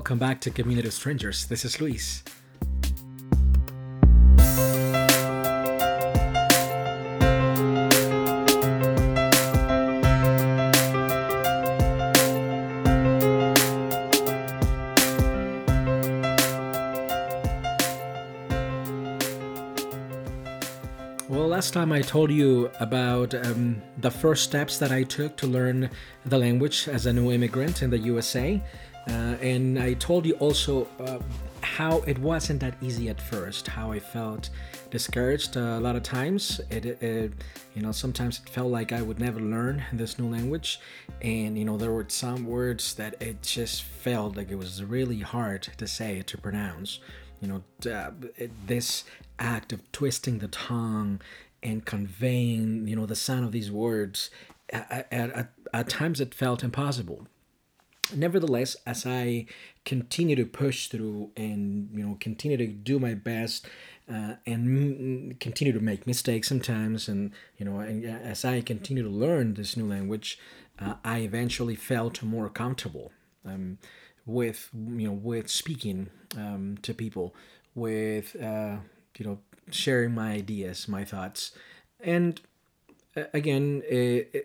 Welcome back to Community of Strangers. This is Luis. Well, last time I told you about um, the first steps that I took to learn the language as a new immigrant in the USA. Uh, and I told you also uh, how it wasn't that easy at first, how I felt discouraged a lot of times. It, it, you know, sometimes it felt like I would never learn this new language. And, you know, there were some words that it just felt like it was really hard to say, to pronounce you know uh, this act of twisting the tongue and conveying you know the sound of these words at, at, at times it felt impossible nevertheless as i continue to push through and you know continue to do my best uh, and m- continue to make mistakes sometimes and you know and as i continue to learn this new language uh, i eventually felt more comfortable um, with you know with speaking um, to people with uh, you know sharing my ideas my thoughts. And uh, again uh,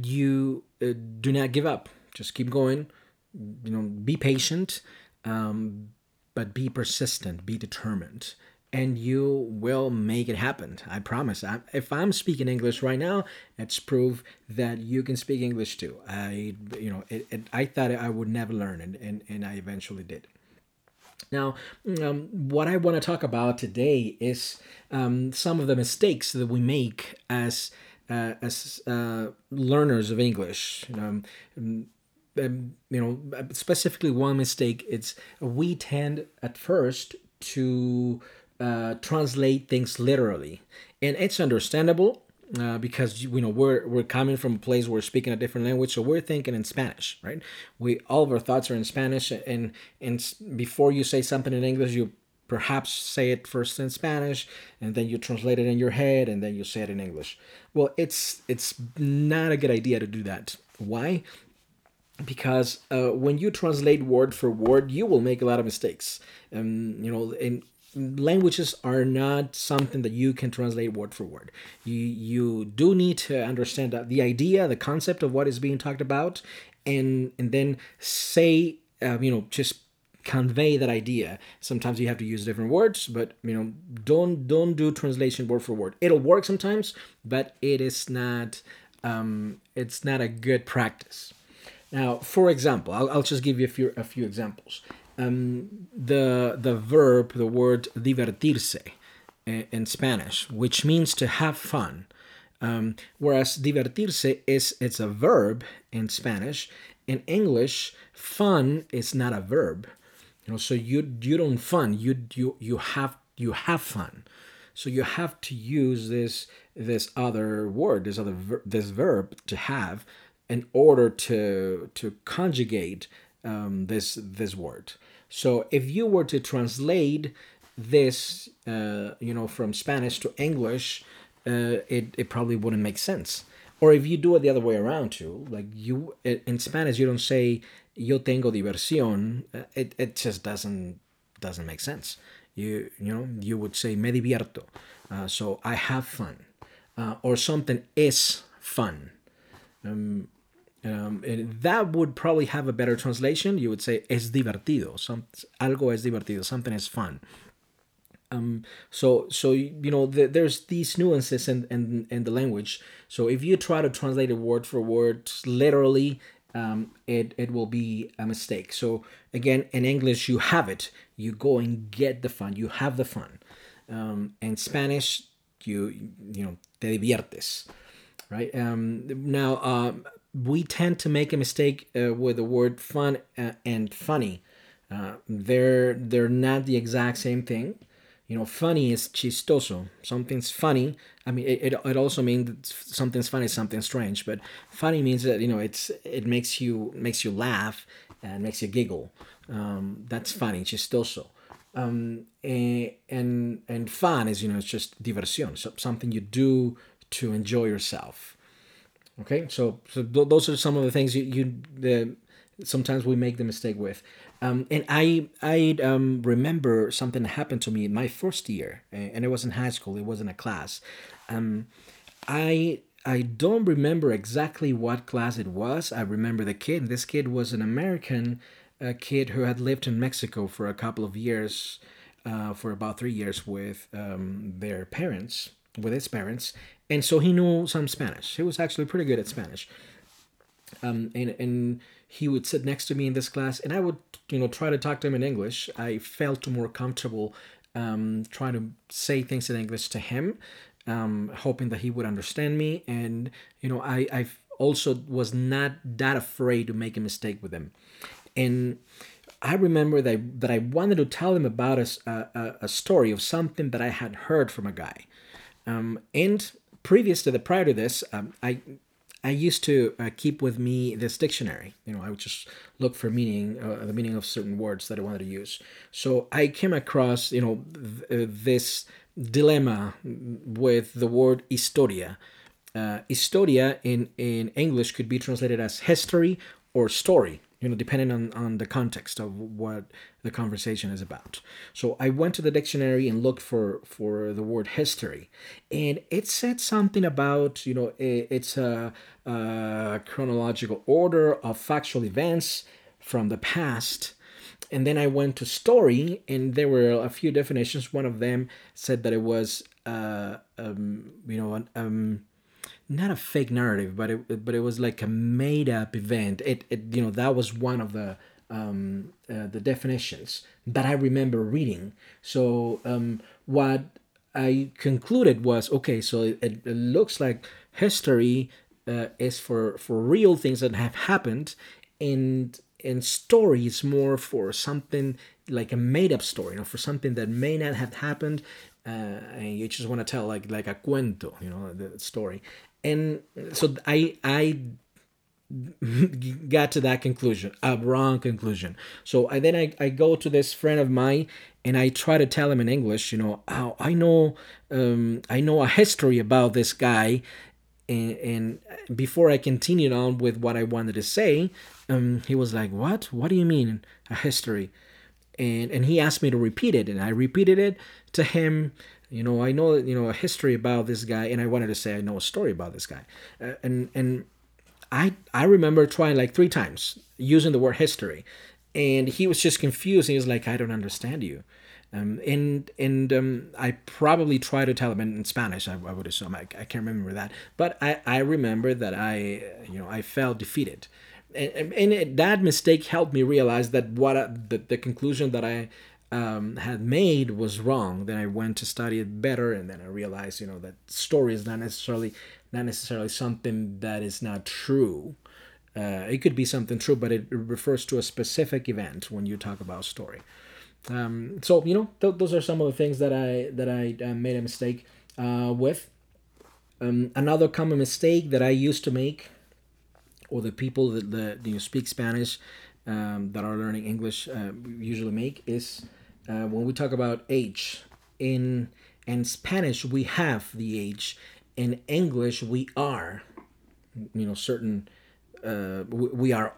you uh, do not give up. Just keep going you know be patient um, but be persistent be determined and you will make it happen. I promise. I, if I'm speaking English right now, it's proof that you can speak English too. I, you know, it, it, I thought I would never learn, and, and, and I eventually did. Now, um, what I want to talk about today is um, some of the mistakes that we make as uh, as uh, learners of English. Um, um, you know, specifically one mistake. It's we tend at first to uh, translate things literally, and it's understandable uh, because you know we're we're coming from a place where we're speaking a different language, so we're thinking in Spanish, right? We all of our thoughts are in Spanish, and and before you say something in English, you perhaps say it first in Spanish, and then you translate it in your head, and then you say it in English. Well, it's it's not a good idea to do that. Why? Because uh, when you translate word for word, you will make a lot of mistakes. Um, you know, languages are not something that you can translate word for word. You you do need to understand the idea, the concept of what is being talked about, and and then say uh, you know just convey that idea. Sometimes you have to use different words, but you know don't don't do translation word for word. It'll work sometimes, but it is not um, it's not a good practice. Now, for example, I'll, I'll just give you a few a few examples um, the the verb, the word divertirse in Spanish, which means to have fun. Um, whereas divertirse is it's a verb in Spanish. In English, fun is not a verb. You know, so you you don't fun. You you you have you have fun. So you have to use this this other word, this other ver- this verb to have, in order to to conjugate um, this this word. So if you were to translate this, uh, you know, from Spanish to English, uh, it it probably wouldn't make sense. Or if you do it the other way around too, like you in Spanish, you don't say "yo tengo diversión." Uh, it it just doesn't doesn't make sense. You you know you would say "me divierto," uh, so I have fun, uh, or something is fun. Um, um, and that would probably have a better translation. You would say es divertido. Some, algo es divertido. Something is fun. Um, so so you know the, there's these nuances in, in in the language. So if you try to translate it word for word literally, um, it it will be a mistake. So again, in English, you have it. You go and get the fun. You have the fun. Um, in Spanish, you you know te diviertes, right? Um, now um, we tend to make a mistake uh, with the word fun uh, and funny. Uh, they're they're not the exact same thing. You know, funny is chistoso. Something's funny. I mean, it, it, also means something's funny, something strange. But funny means that you know it's it makes you makes you laugh and makes you giggle. Um, that's funny, chistoso. Um, and, and and fun is you know it's just diversión, so something you do to enjoy yourself. Okay, so so th- those are some of the things you, you sometimes we make the mistake with. Um, and I I um, remember something happened to me in my first year, and it was in high school. It was in a class. Um, I I don't remember exactly what class it was. I remember the kid. This kid was an American uh, kid who had lived in Mexico for a couple of years, uh, for about three years with um, their parents, with his parents, and so he knew some Spanish. He was actually pretty good at Spanish. Um, and and he would sit next to me in this class, and I would you know try to talk to him in English. I felt more comfortable um, trying to say things in English to him, um, hoping that he would understand me. And you know, I I also was not that afraid to make a mistake with him, and. I remember that, that I wanted to tell him about a, a, a story of something that I had heard from a guy. Um, and previous to the prior to this, um, I I used to uh, keep with me this dictionary. You know, I would just look for meaning, uh, the meaning of certain words that I wanted to use. So I came across, you know, th- uh, this dilemma with the word historia. Uh, historia in, in English could be translated as history or story you know, depending on, on the context of what the conversation is about. So I went to the dictionary and looked for, for the word history, and it said something about, you know, it's a, a chronological order of factual events from the past. And then I went to story, and there were a few definitions. One of them said that it was, uh, um, you know, um, not a fake narrative, but it but it was like a made up event. It, it you know that was one of the um, uh, the definitions that I remember reading. So um, what I concluded was okay. So it, it looks like history uh, is for for real things that have happened, and and story is more for something like a made up story, you know, for something that may not have happened. Uh, and you just want to tell like like a cuento, you know, the story and so I I got to that conclusion, a wrong conclusion. So I then I, I go to this friend of mine and I try to tell him in English, you know, oh, I know um, I know a history about this guy. And, and before I continued on with what I wanted to say, um, he was like, "What? What do you mean a history?" And and he asked me to repeat it, and I repeated it to him you know i know you know a history about this guy and i wanted to say i know a story about this guy. Uh, and and i i remember trying like three times using the word history and he was just confused. He was like i don't understand you. Um, and and um, I probably tried to tell him in, in Spanish. I, I, would assume. I, I can't remember that, but I, I remember that I you know I felt defeated, and, and that mistake helped me realize that what I, the, the conclusion that I um, had made was wrong. Then I went to study it better, and then I realized, you know, that story is not necessarily not necessarily something that is not true. Uh, it could be something true, but it refers to a specific event when you talk about story. Um, so you know, th- those are some of the things that I that I uh, made a mistake uh, with. Um, another common mistake that I used to make, or the people that, that you speak Spanish um, that are learning English uh, usually make, is uh, when we talk about age in in Spanish we have the age in English we are you know certain uh, we, we are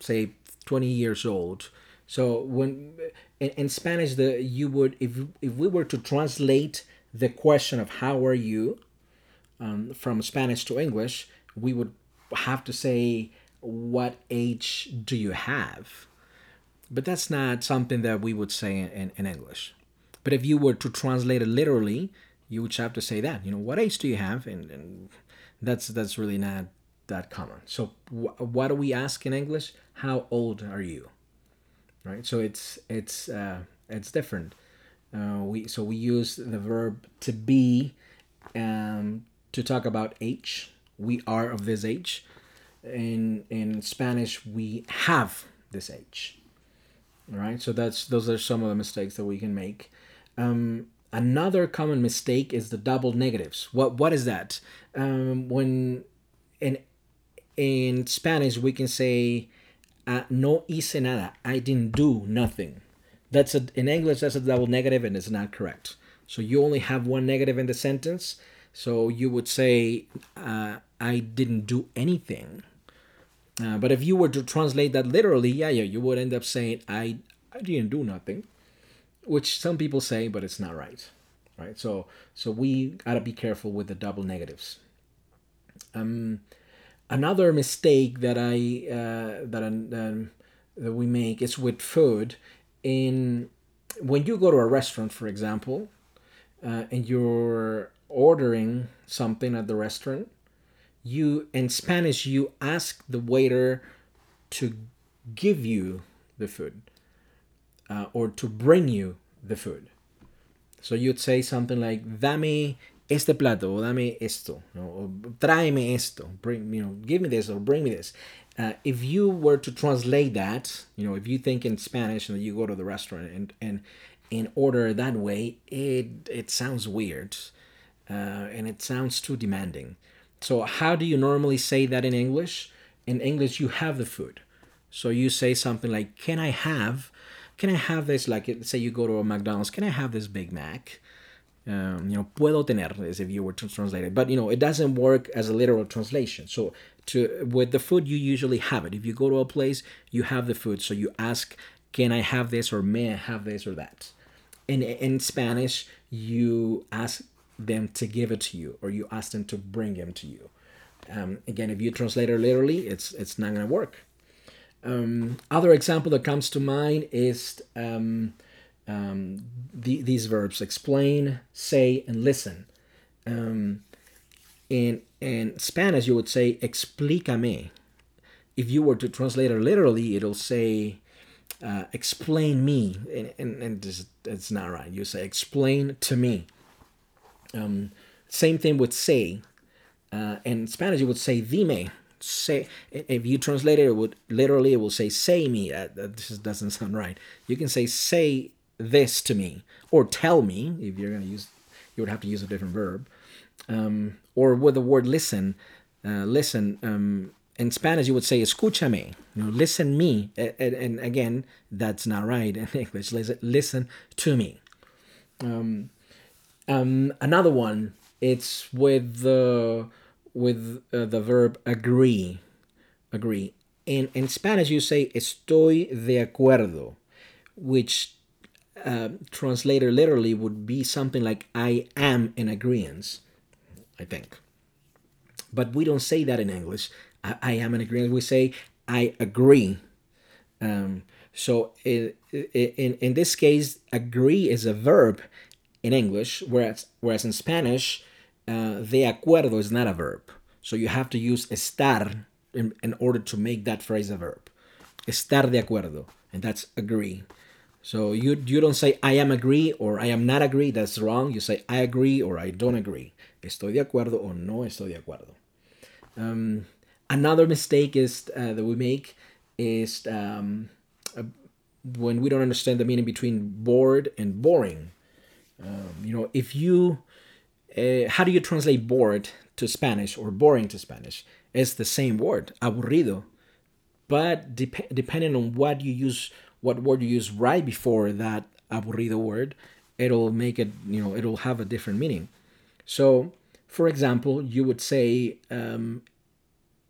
say 20 years old. So when in, in Spanish the you would if if we were to translate the question of how are you um, from Spanish to English we would have to say what age do you have but that's not something that we would say in, in English. But if you were to translate it literally, you would have to say that. You know, what age do you have? And, and that's that's really not that common. So wh- what do we ask in English? How old are you? Right. So it's it's uh, it's different. Uh, we so we use the verb to be um, to talk about age. We are of this age. In in Spanish, we have this age. Right, so that's those are some of the mistakes that we can make. Um, another common mistake is the double negatives. What what is that? Um, when in in Spanish we can say uh, no hice nada. I didn't do nothing. That's a in English that's a double negative and it's not correct. So you only have one negative in the sentence. So you would say uh, I didn't do anything Uh, but if you were to translate that literally, yeah, yeah, you would end up saying, I, I didn't do nothing, which some people say, but it's not right, right? So, so we gotta be careful with the double negatives. Um, another mistake that I uh, that um, that we make is with food. In when you go to a restaurant, for example, uh, and you're ordering something at the restaurant, you in Spanish you ask the waiter to give you the food uh, or to bring you the food. So you'd say something like "Dame este plato" or "Dame esto," or "Tráeme esto," bring you know, give me this or bring me this. Uh, if you were to translate that, you know, if you think in Spanish and you go to the restaurant and and in order that way, it it sounds weird, uh, and it sounds too demanding. So how do you normally say that in English? In English, you have the food, so you say something like, "Can I have?" Can I have this? Like, say you go to a McDonald's, can I have this Big Mac? Um, you know, puedo tener is if you were to translate it, but you know, it doesn't work as a literal translation. So, to with the food, you usually have it. If you go to a place, you have the food, so you ask, "Can I have this?" or "May I have this?" or that in in Spanish, you ask them to give it to you, or you ask them to bring them to you. Um, again, if you translate it literally, it's it's not gonna work. Um, other example that comes to mind is um, um, the, these verbs: explain, say, and listen. Um, in in Spanish, you would say "explícame." If you were to translate it literally, it'll say uh, explain me and, and, and it's not right you say explain to me um, same thing with say uh, in spanish you would say dime say if you translate it, it would literally it will say say me uh, that just doesn't sound right you can say say this to me or tell me if you're going to use you would have to use a different verb um, or with the word listen uh, listen um, in Spanish you would say escúchame, you know, listen me, and, and, again that's not right in English. Listen, listen to me. Um, um, another one, it's with the with uh, the verb agree, agree. In in Spanish you say estoy de acuerdo, which uh, literally would be something like I am in agreement. I think. But we don't say that in English. I, I am in agreement. We say I agree. Um, so in in this case, agree is a verb in English, whereas whereas in Spanish, uh, de acuerdo is not a verb. So you have to use estar in, in order to make that phrase a verb. Estar de acuerdo, and that's agree. So you you don't say I am agree or I am not agree. That's wrong. You say I agree or I don't agree. Estoy de acuerdo o no estoy de acuerdo. Um, Another mistake is uh, that we make is um, uh, when we don't understand the meaning between bored and boring. Um, you know, if you, uh, how do you translate bored to Spanish or boring to Spanish? It's the same word, aburrido, but dep- depending on what you use, what word you use right before that aburrido word, it'll make it, you know, it'll have a different meaning. So, for example, you would say um,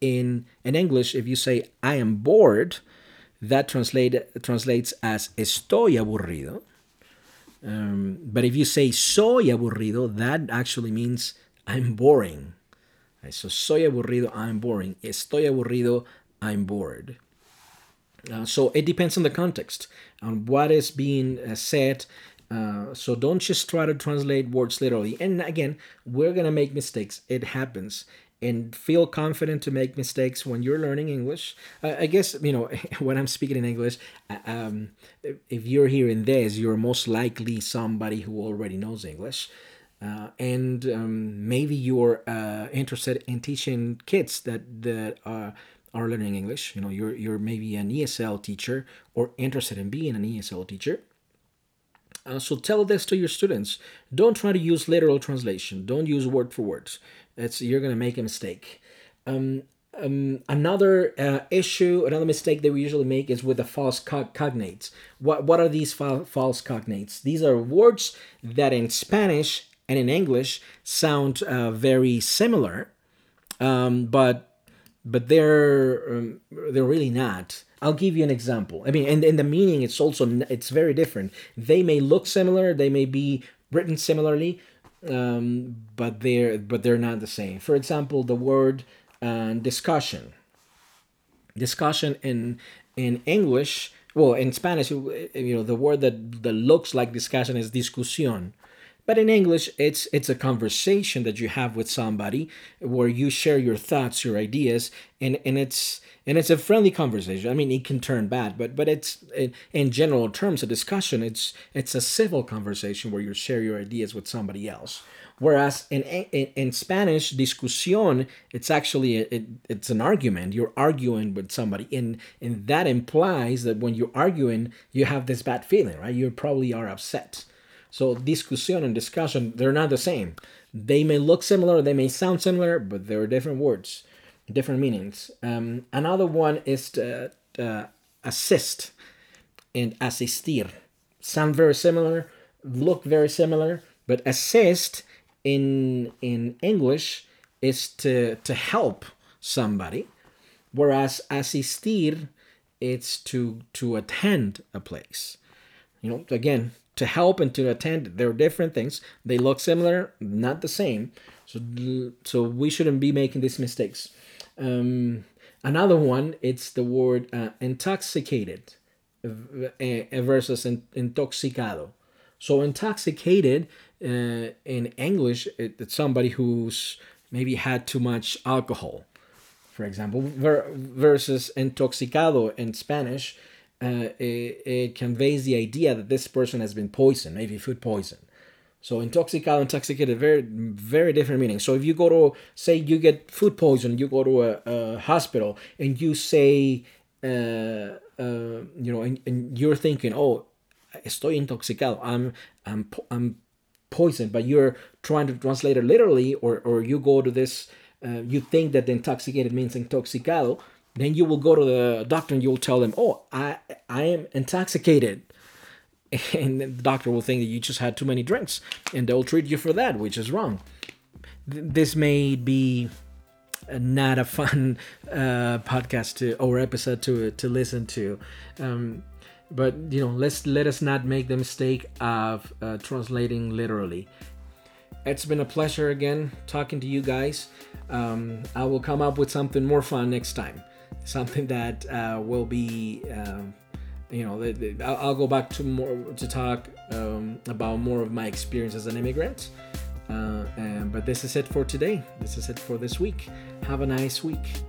in in English, if you say I am bored, that translate translates as estoy aburrido. Um, but if you say soy aburrido, that actually means I'm boring. Right, so soy aburrido, I'm boring. Estoy aburrido, I'm bored. Uh, so it depends on the context, on what is being uh, said. Uh, so don't just try to translate words literally. And again, we're gonna make mistakes. It happens and feel confident to make mistakes when you're learning English. Uh, I guess, you know, when I'm speaking in English, um, if you're hearing this, you're most likely somebody who already knows English. Uh, and um, maybe you're uh, interested in teaching kids that, that are, are learning English. You know, you're, you're maybe an ESL teacher or interested in being an ESL teacher. Uh, so tell this to your students. Don't try to use literal translation. Don't use word for words. It's you're gonna make a mistake. Um, um, another uh, issue, another mistake that we usually make is with the false cognates. What what are these fa- false cognates? These are words that in Spanish and in English sound uh, very similar, um, but but they're um, they're really not. I'll give you an example. I mean, and, and the meaning it's also it's very different. They may look similar, they may be written similarly, um, but they're but they're not the same. For example, the word uh, discussion. Discussion in in English, well, in Spanish, you know, the word that that looks like discussion is discusión. But in English, it's it's a conversation that you have with somebody where you share your thoughts, your ideas, and and it's and it's a friendly conversation. I mean, it can turn bad, but but it's in general terms a discussion. It's it's a civil conversation where you share your ideas with somebody else. Whereas in in, in Spanish, discusión, it's actually a, it, it's an argument. You're arguing with somebody, and and that implies that when you're arguing, you have this bad feeling, right? You probably are upset. So discussion and discusión, they're not the same. They may look similar, they may sound similar, but they're different words, different meanings. Um, another one is to, uh, assist and asistir. Sound very similar, look very similar, but assist in in English is to to help somebody, whereas asistir it's to to attend a place. You know, again, to help and to attend they're different things. They look similar not the same. So so we shouldn't be making these mistakes. Um, another one it's the word uh, intoxicated versus intoxicado. So intoxicated uh, in english it's somebody who's maybe had too much alcohol for example ver- versus intoxicado in spanish uh, it, it, conveys the idea that this person has been poisoned, maybe food poison. So intoxicado, intoxicated, very, very different meaning. So if you go to, say, you get food poison, you go to a, a hospital, and you say, uh, uh, you know, and, and, you're thinking, oh, estoy intoxicado, I'm, I'm, I'm poisoned, but you're trying to translate it literally, or, or you go to this, uh, you think that the intoxicated means intoxicado, then you will go to the doctor and you'll tell them, "Oh, I I am intoxicated." And the doctor will think that you just had too many drinks and they'll treat you for that, which is wrong. This may be not a fun uh, podcast to, or episode to to listen to. Um, but you know, let's let us not make the mistake of uh, translating literally. It's been a pleasure again talking to you guys. Um, I will come up with something more fun next time something that uh, will be um, you know the, the, I'll, I'll, go back to more to talk um, about more of my experience as an immigrant. Uh, and, but this is it for today. This is it for this week. Have a nice week